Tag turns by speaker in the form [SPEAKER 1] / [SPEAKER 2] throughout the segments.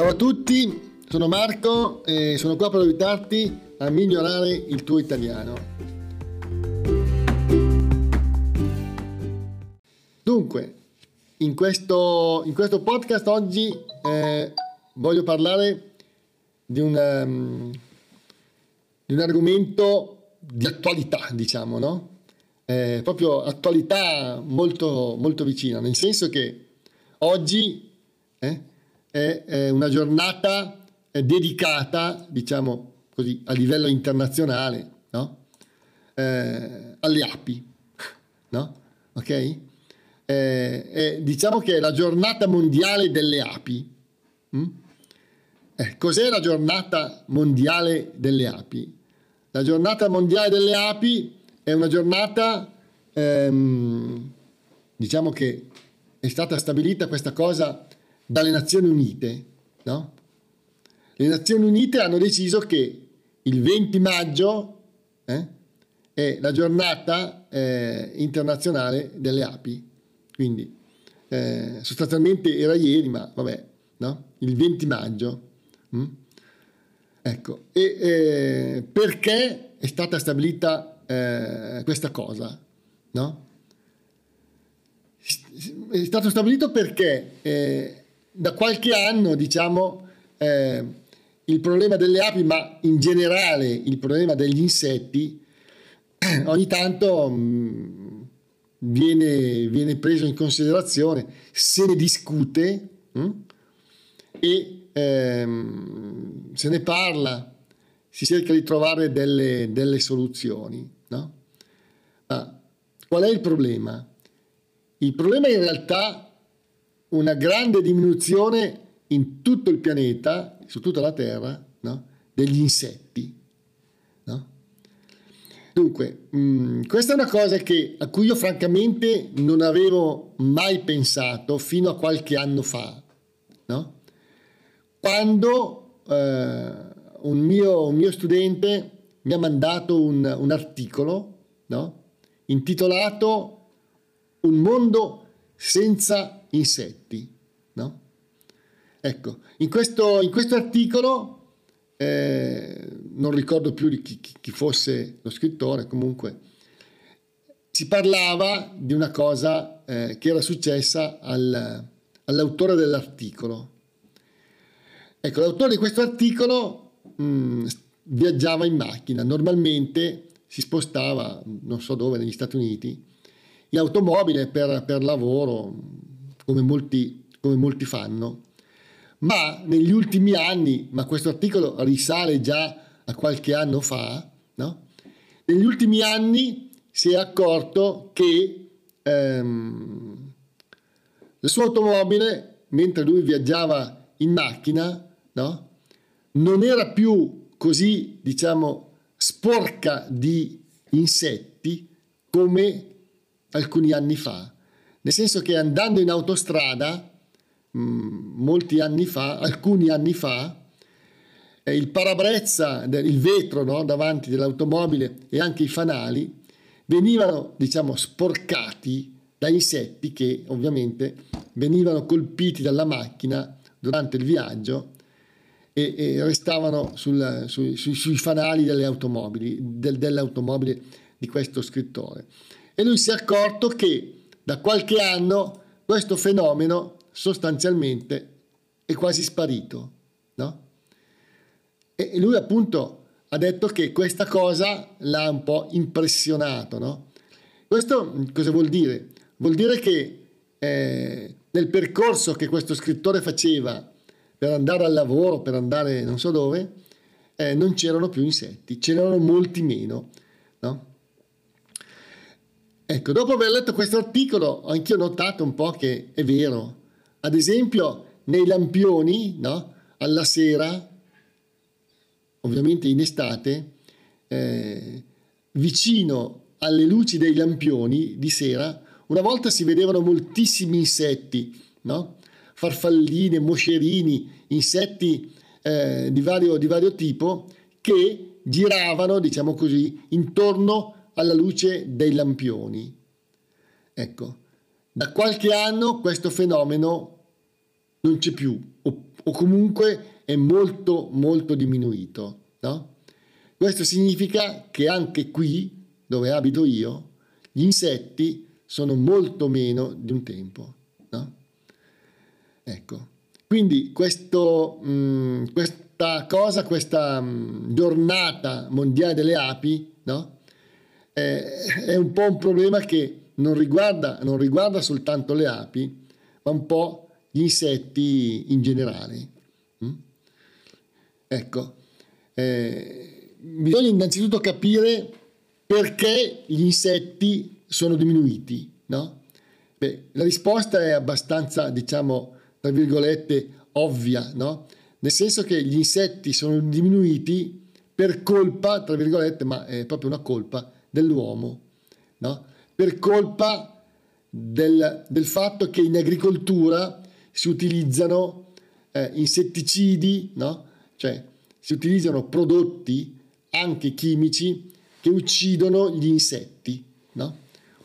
[SPEAKER 1] Ciao a tutti, sono Marco e sono qua per aiutarti a migliorare il tuo italiano. Dunque, in questo, in questo podcast oggi eh, voglio parlare di un, um, di un argomento di attualità, diciamo, no? Eh, proprio attualità molto, molto vicina, nel senso che oggi eh, è, una giornata dedicata, diciamo così, a livello internazionale, no? eh, alle api, no? Ok? Eh, diciamo che è la giornata mondiale delle api. Mm? Eh, cos'è la giornata mondiale delle api? La giornata mondiale delle api è una giornata, ehm, diciamo che è stata stabilita questa cosa dalle Nazioni Unite, no? Le Nazioni Unite hanno deciso che il 20 maggio eh, è la giornata eh, internazionale delle api, quindi eh, sostanzialmente era ieri, ma vabbè, no? il 20 maggio. Mm? Ecco, e eh, perché è stata stabilita eh, questa cosa? No? È stato stabilito perché eh, da qualche anno, diciamo, eh, il problema delle api, ma in generale il problema degli insetti, ogni tanto mh, mm, viene, viene, preso in considerazione, se ne discute mh, mm, e ehm, se ne parla, si cerca di trovare delle, delle soluzioni. No? Ma qual è il problema? Il problema in realtà una grande diminuzione in tutto il pianeta, su tutta la Terra, no? degli insetti. No? Dunque, mh, mm, questa è una cosa che, a cui io francamente non avevo mai pensato fino a qualche anno fa. No? Quando eh, un, mio, un, mio, studente mi ha mandato un, un articolo intitolato Un mondo senza insetti. No? Ecco, in questo, in questo articolo, eh, non ricordo più di chi, chi, fosse lo scrittore, comunque, si parlava di una cosa eh, che era successa al, all'autore dell'articolo. Ecco, l'autore di questo articolo mh, mm, viaggiava in macchina, normalmente si spostava, non so dove, negli Stati Uniti, in automobile per, per lavoro, come molti, come molti fanno. Ma negli ultimi anni, ma questo articolo risale già a qualche anno fa, no? negli ultimi anni si è accorto che ehm, la sua automobile, mentre lui viaggiava in macchina, no? non era più così, diciamo, sporca di insetti come alcuni anni fa nel senso che andando in autostrada, mm, molti anni fa, alcuni anni fa, eh, il parabrezza, il vetro no, davanti dell'automobile e anche i fanali venivano, diciamo, sporcati da insetti che ovviamente venivano colpiti dalla macchina durante il viaggio e, e restavano sul, su, su, sui fanali delle automobili, del, dell'automobile di questo scrittore. E lui si è accorto che da qualche anno questo fenomeno sostanzialmente è quasi sparito, no? E lui appunto ha detto che questa cosa l'ha un po' impressionato, no? Questo cosa vuol dire? Vuol dire che eh, nel percorso che questo scrittore faceva per andare al lavoro, per andare non so dove, eh, non c'erano più insetti, c'erano molti meno, no? Ecco, dopo aver letto questo articolo, ho anch'io notato un po' che è vero. Ad esempio, nei lampioni, no? alla sera, ovviamente in estate, eh, vicino alle luci dei lampioni di sera, una volta si vedevano moltissimi insetti, no? farfalline, moscerini, insetti eh, di, vario, di vario tipo che giravano, diciamo così, intorno alla luce dei lampioni. Ecco, da qualche anno questo fenomeno non c'è più o, o comunque è molto molto diminuito. No? Questo significa che anche qui, dove abito io, gli insetti sono molto meno di un tempo. No? Ecco, quindi questo, mh, mm, questa cosa, questa mh, mm, giornata mondiale delle api, no? È, è, un po' un problema che non riguarda, non riguarda soltanto le api, ma un po' gli insetti in generale. Mm? Ecco, eh, bisogna innanzitutto capire perché gli insetti sono diminuiti, no? Beh, la risposta è abbastanza, diciamo, tra virgolette, ovvia, no? Nel senso che gli insetti sono diminuiti per colpa, tra virgolette, ma è proprio una colpa dell'uomo, no? Per colpa del, del fatto che in agricoltura si utilizzano eh, insetticidi, no? Cioè si utilizzano prodotti anche chimici che uccidono gli insetti. No?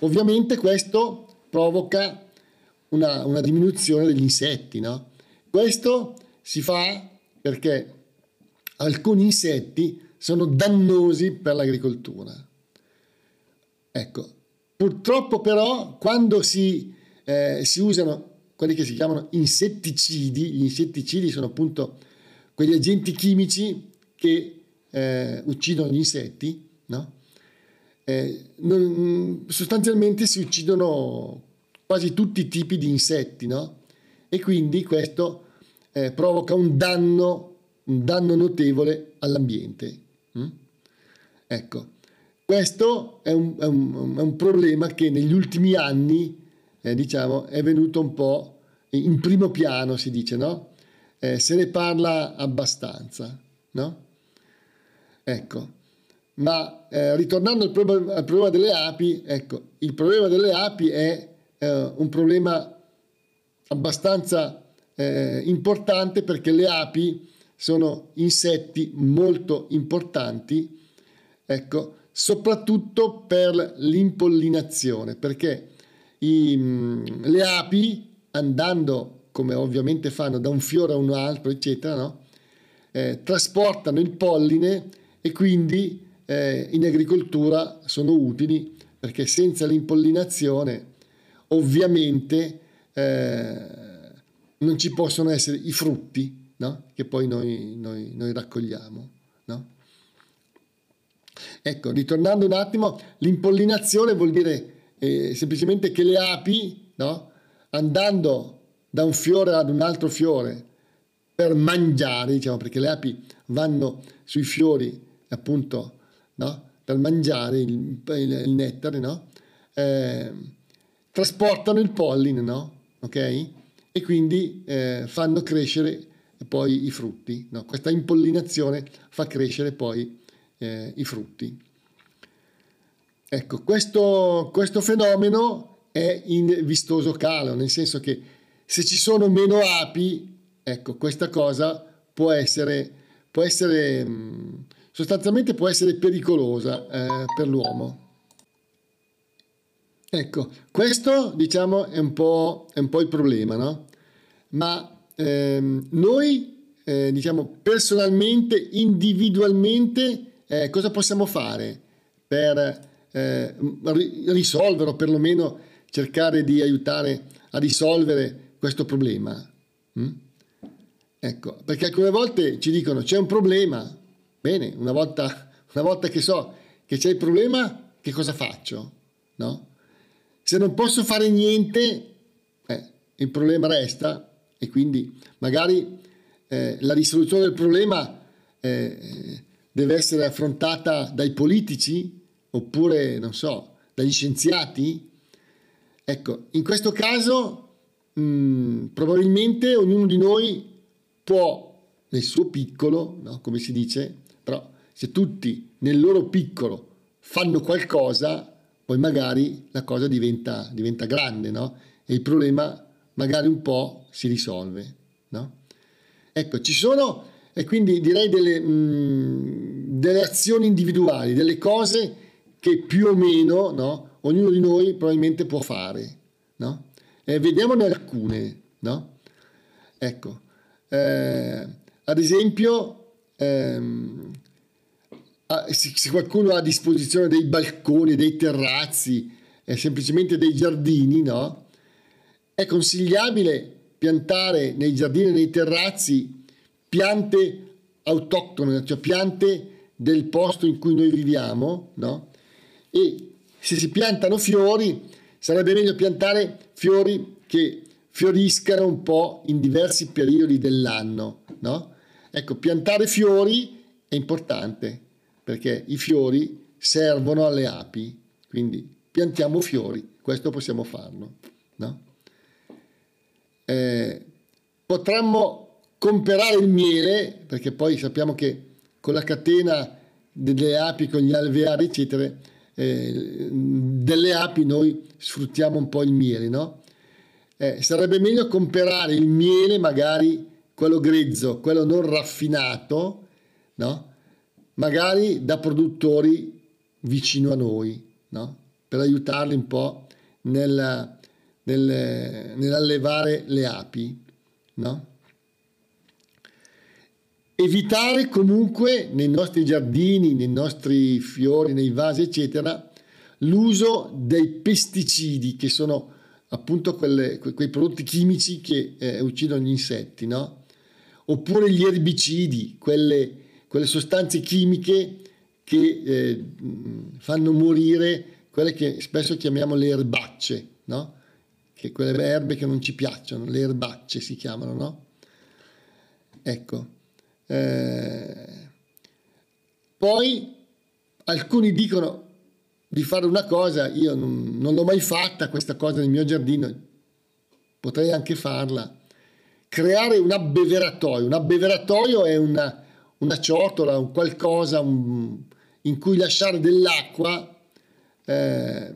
[SPEAKER 1] Ovviamente questo provoca una, una diminuzione degli insetti. No? Questo si fa perché alcuni insetti sono dannosi per l'agricoltura. Ecco, purtroppo però quando si, eh, si usano quelli che si chiamano insetticidi, gli insetticidi sono appunto quegli agenti chimici che eh, uccidono gli insetti, no? eh, non, sostanzialmente si uccidono quasi tutti i tipi di insetti, no? E quindi questo eh, provoca un danno, un danno notevole all'ambiente. Mm? Ecco, questo è un, è, un, è un, problema che negli ultimi anni, eh, diciamo, è venuto un po' in primo piano, si dice, no? Eh, se ne parla abbastanza, no? Ecco, ma eh, ritornando al problema, al problema, delle api, ecco, il problema delle api è eh, un problema abbastanza eh, importante perché le api sono insetti molto importanti, ecco, soprattutto per l'impollinazione, perché i, mm, le api andando, come ovviamente fanno, da un fiore a un altro, eccetera, no? Eh, trasportano il polline e quindi eh, in agricoltura sono utili perché senza l'impollinazione ovviamente eh, non ci possono essere i frutti no? che poi noi, noi, noi raccogliamo. No? Ecco, ritornando un attimo, l'impollinazione vuol dire eh, semplicemente che le api, no? andando da un fiore ad un altro fiore per mangiare, diciamo, perché le api vanno sui fiori appunto no? per mangiare il, il, il nettare, no? eh, trasportano il polline, no? ok? E quindi eh, fanno crescere poi i frutti. No? Questa impollinazione fa crescere poi eh, i frutti. Ecco, questo, questo fenomeno è in vistoso calo, nel senso che se ci sono meno api, ecco, questa cosa può essere, può essere mh, sostanzialmente può essere pericolosa eh, per l'uomo. Ecco, questo diciamo è un po', è un po il problema, no? Ma ehm, noi, eh, diciamo, personalmente, individualmente, eh, cosa possiamo fare per eh, risolvere o perlomeno cercare di aiutare a risolvere questo problema? Mm? Ecco, perché alcune volte ci dicono c'è un problema, Bene, una volta, una volta che so che c'è il problema, che cosa faccio? No? Se non posso fare niente, eh, il problema resta e quindi magari eh, la risoluzione del problema eh, deve essere affrontata dai politici oppure, non so, dagli scienziati. Ecco, in questo caso mh, mm, probabilmente ognuno di noi può, nel suo piccolo, no, come si dice, però se tutti nel loro piccolo fanno qualcosa, poi magari la cosa diventa, diventa grande, no? E il problema magari un po' si risolve, no? Ecco, ci sono, e quindi direi delle, mh, mm, delle azioni individuali, delle cose che più o meno, no? Ognuno di noi probabilmente può fare, no? E vediamone alcune, no? Ecco, eh, ad esempio, ehm, se qualcuno ha a disposizione dei balconi, dei terrazzi, eh, semplicemente dei giardini, no? È consigliabile piantare nei giardini e nei terrazzi piante autoctone, cioè piante del posto in cui noi viviamo, no? E se si piantano fiori, sarebbe meglio piantare fiori che fioriscano un po' in diversi periodi dell'anno, no? Ecco, piantare fiori è importante perché i fiori servono alle api, quindi piantiamo fiori, questo possiamo farlo, no? Eh, potremmo comprare il miele, perché poi sappiamo che con la catena delle api, con gli alveari, eccetera, eh, delle api noi sfruttiamo un po' il miele, no? Eh, sarebbe meglio comprare il miele, magari quello grezzo, quello non raffinato, no? Magari da produttori vicino a noi, no? Per aiutarli un po' nel, nel, nell'allevare le api, no? Evitare comunque nei nostri giardini, nei nostri fiori, nei vasi, eccetera, l'uso dei pesticidi che sono appunto quelle, quei prodotti chimici che eh, uccidono gli insetti, no? Oppure gli erbicidi, quelle, quelle sostanze chimiche che eh, fanno morire quelle che spesso chiamiamo le erbacce, no? Che quelle erbe che non ci piacciono, le erbacce si chiamano, no? Ecco. Eh, poi alcuni dicono di fare una cosa, io non, non l'ho mai fatta questa cosa nel mio giardino, potrei anche farla. Creare un abbeveratoio. Un abbeveratoio è una, una ciotola, un qualcosa un, in cui lasciare dell'acqua eh,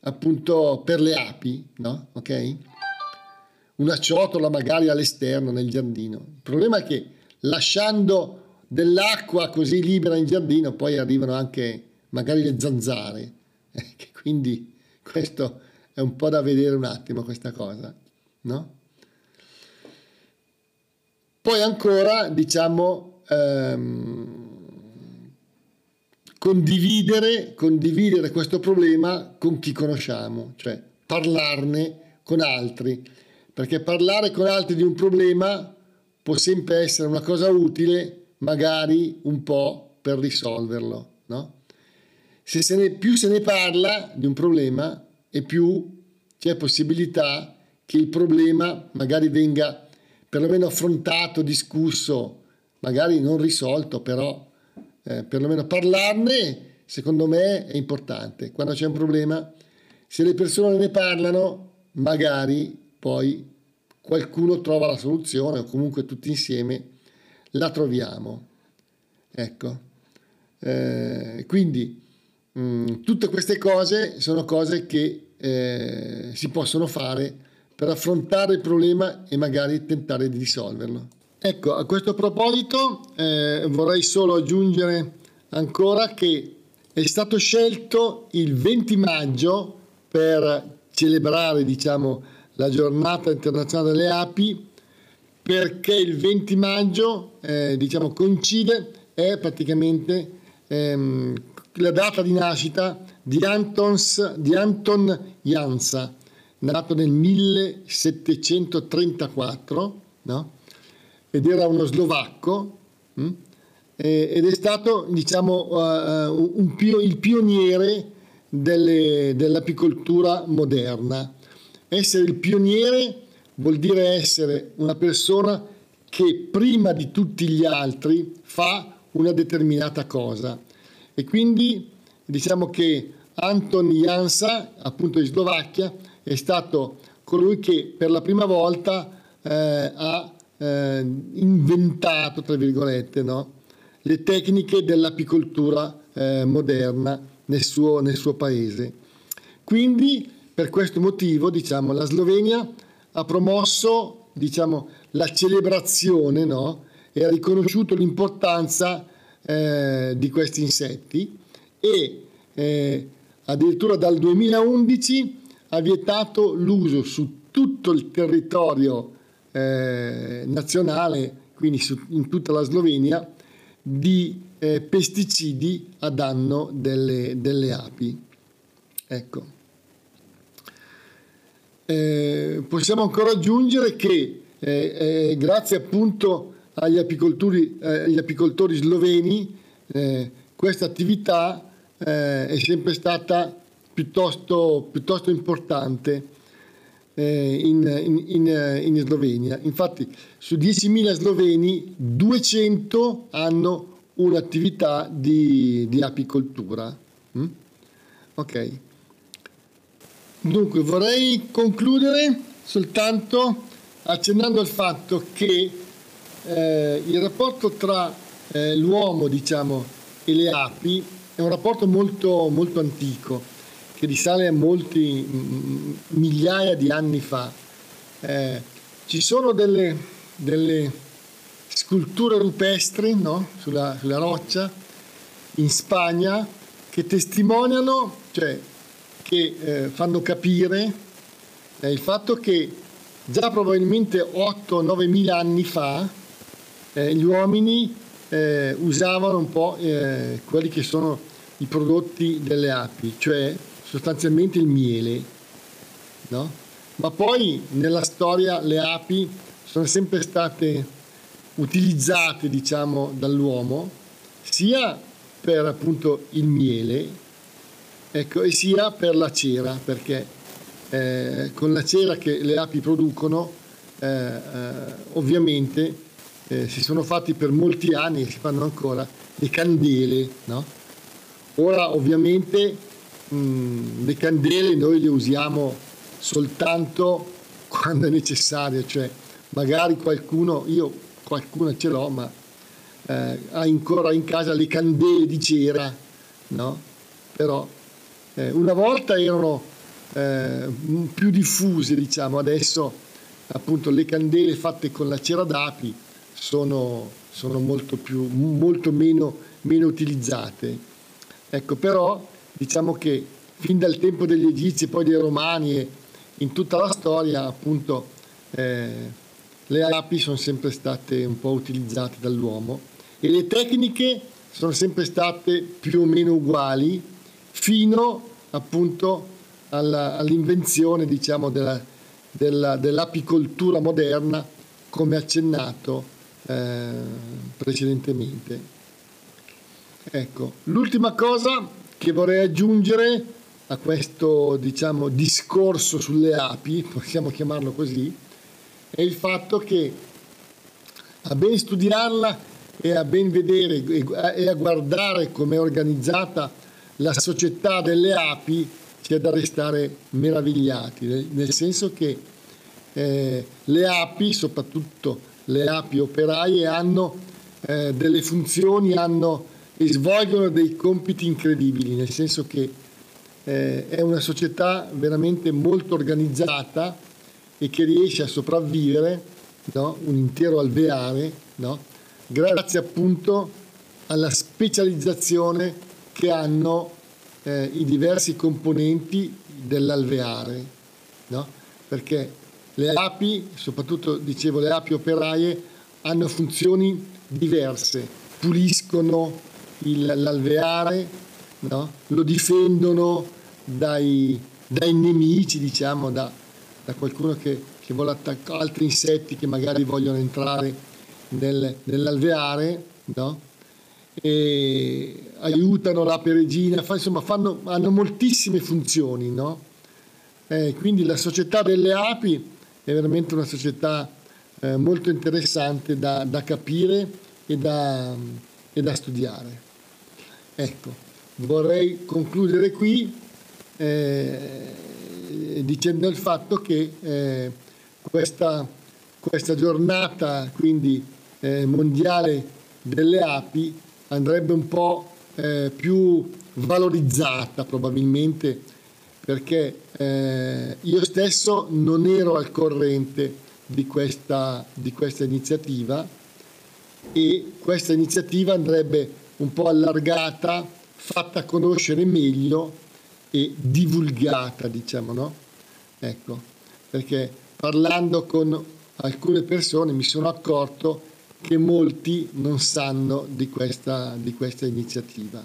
[SPEAKER 1] appunto per le api, no? Ok? Una ciotola magari all'esterno nel giardino. Il problema è che lasciando dell'acqua così libera in giardino, poi arrivano anche magari le zanzare. Quindi questo è un po' da vedere un attimo questa cosa, no? Poi ancora, diciamo, ehm, condividere, condividere questo problema con chi conosciamo, cioè parlarne con altri, perché parlare con altri di un problema può sempre essere una cosa utile, magari un po' per risolverlo, no? Se se ne, più se ne parla di un problema e più c'è possibilità che il problema magari venga perlomeno affrontato, discusso, magari non risolto, però eh, perlomeno parlarne secondo me è importante. Quando c'è un problema, se le persone ne parlano, magari poi qualcuno trova la soluzione o comunque tutti insieme la troviamo. Ecco, eh, quindi mh, mm, tutte queste cose sono cose che eh, si possono fare per affrontare il problema e magari tentare di risolverlo. Ecco, a questo proposito eh, vorrei solo aggiungere ancora che è stato scelto il 20 maggio per celebrare, diciamo, la giornata internazionale delle api perché il 20 maggio eh, diciamo, coincide, è praticamente ehm, la data di nascita di, Antons, di Anton Jansa, nato nel 1734, no? ed era uno slovacco, mh? Hm? ed è stato diciamo, uh, un, il pioniere delle, dell'apicoltura moderna. Essere il pioniere vuol dire essere una persona che prima di tutti gli altri fa una determinata cosa. E quindi diciamo che Anton Jansa, appunto di Slovacchia, è stato colui che per la prima volta eh, ha eh, inventato, tra virgolette, no? le tecniche dell'apicoltura eh, moderna nel suo, nel suo paese. Quindi per questo motivo, diciamo, la Slovenia ha promosso, diciamo, la celebrazione, no? E ha riconosciuto l'importanza eh, di questi insetti e eh, addirittura dal 2011 ha vietato l'uso su tutto il territorio eh, nazionale, quindi su, in tutta la Slovenia, di eh, pesticidi a danno delle, delle api. Ecco. Eh, possiamo ancora aggiungere che eh, eh, grazie appunto agli apicoltori, eh, agli apicoltori sloveni questa attività è sempre stata piuttosto, piuttosto importante in, in, in, in, Slovenia. Infatti su 10.000 sloveni 200 hanno un'attività di, di apicoltura. Mm? Ok. Dunque vorrei concludere soltanto accennando al fatto che eh, il rapporto tra eh, l'uomo diciamo, e le api è un rapporto molto, molto antico che risale a molti m- migliaia di anni fa. Eh, ci sono delle, delle sculture rupestri no? sulla, sulla, roccia in Spagna che testimoniano, cioè che eh, fanno capire eh, il fatto che già probabilmente 8-9 mila anni fa eh, gli uomini eh, usavano un po' eh, quelli che sono i prodotti delle api, cioè sostanzialmente il miele, no? Ma poi nella storia le api sono sempre state utilizzate, diciamo, dall'uomo sia per appunto il miele, ecco, e sia per la cera, perché eh, con la cera che le api producono, eh, eh, ovviamente eh, si sono fatti per molti anni e si fanno ancora le candele. No? Ora ovviamente mh, le candele noi le usiamo soltanto quando è necessario, cioè magari qualcuno, io qualcuna ce l'ho, ma eh, ha ancora in casa le candele di cera, no? Però eh, una volta erano eh, più diffuse, diciamo, adesso appunto le candele fatte con la cera d'api sono, sono molto, più, molto meno, meno utilizzate. Ecco, però diciamo che fin dal tempo degli Egizi, poi dei Romani e in tutta la storia, appunto, eh, le api sono sempre state un po' utilizzate dall'uomo e le tecniche sono sempre state più o meno uguali fino appunto alla, all'invenzione diciamo, della, della, dell'apicoltura moderna come accennato eh, precedentemente. Ecco, l'ultima cosa che vorrei aggiungere a questo diciamo, discorso sulle api, possiamo chiamarlo così, è il fatto che a ben studiarla e a ben vedere e a guardare come è organizzata la società delle api c'è da restare meravigliati, nel senso che eh, le api, soprattutto le api operaie, hanno eh, delle funzioni hanno, e svolgono dei compiti incredibili, nel senso che eh, è una società veramente molto organizzata e che riesce a sopravvivere no? un intero alveare no? grazie appunto alla specializzazione che hanno eh, i diversi componenti dell'alveare, no? perché le api, soprattutto dicevo le api operaie, hanno funzioni diverse, puliscono il, l'alveare, no? lo difendono dai, dai nemici, diciamo, da, da qualcuno che, che, vuole attaccare altri insetti che magari vogliono entrare nel, nell'alveare, no? E aiutano la peregina, insomma fanno, hanno moltissime funzioni. No? Eh, quindi la società delle api è veramente una società eh, molto interessante da, da capire e da, e da, studiare. Ecco, vorrei concludere qui eh, dicendo il fatto che eh, questa, questa, giornata quindi, eh, mondiale delle api andrebbe un po' eh, più valorizzata probabilmente perché eh, io stesso non ero al corrente di questa, di questa iniziativa e questa iniziativa andrebbe un po' allargata, fatta conoscere meglio e divulgata, diciamo, no? Ecco, perché parlando con alcune persone mi sono accorto che molti non sanno di questa, di questa iniziativa.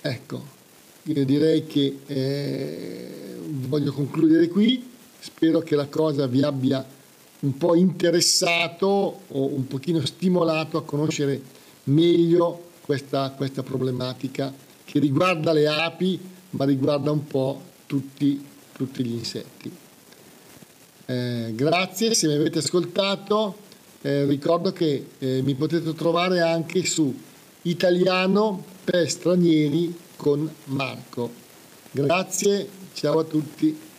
[SPEAKER 1] Ecco, io direi che eh, voglio concludere qui, spero che la cosa vi abbia un po' interessato o un pochino stimolato a conoscere meglio questa, questa problematica che riguarda le api ma riguarda un po' tutti, tutti gli insetti. Eh, grazie se mi avete ascoltato, eh, ricordo che eh, mi potete trovare anche su italiano per stranieri con Marco. Grazie, ciao a tutti.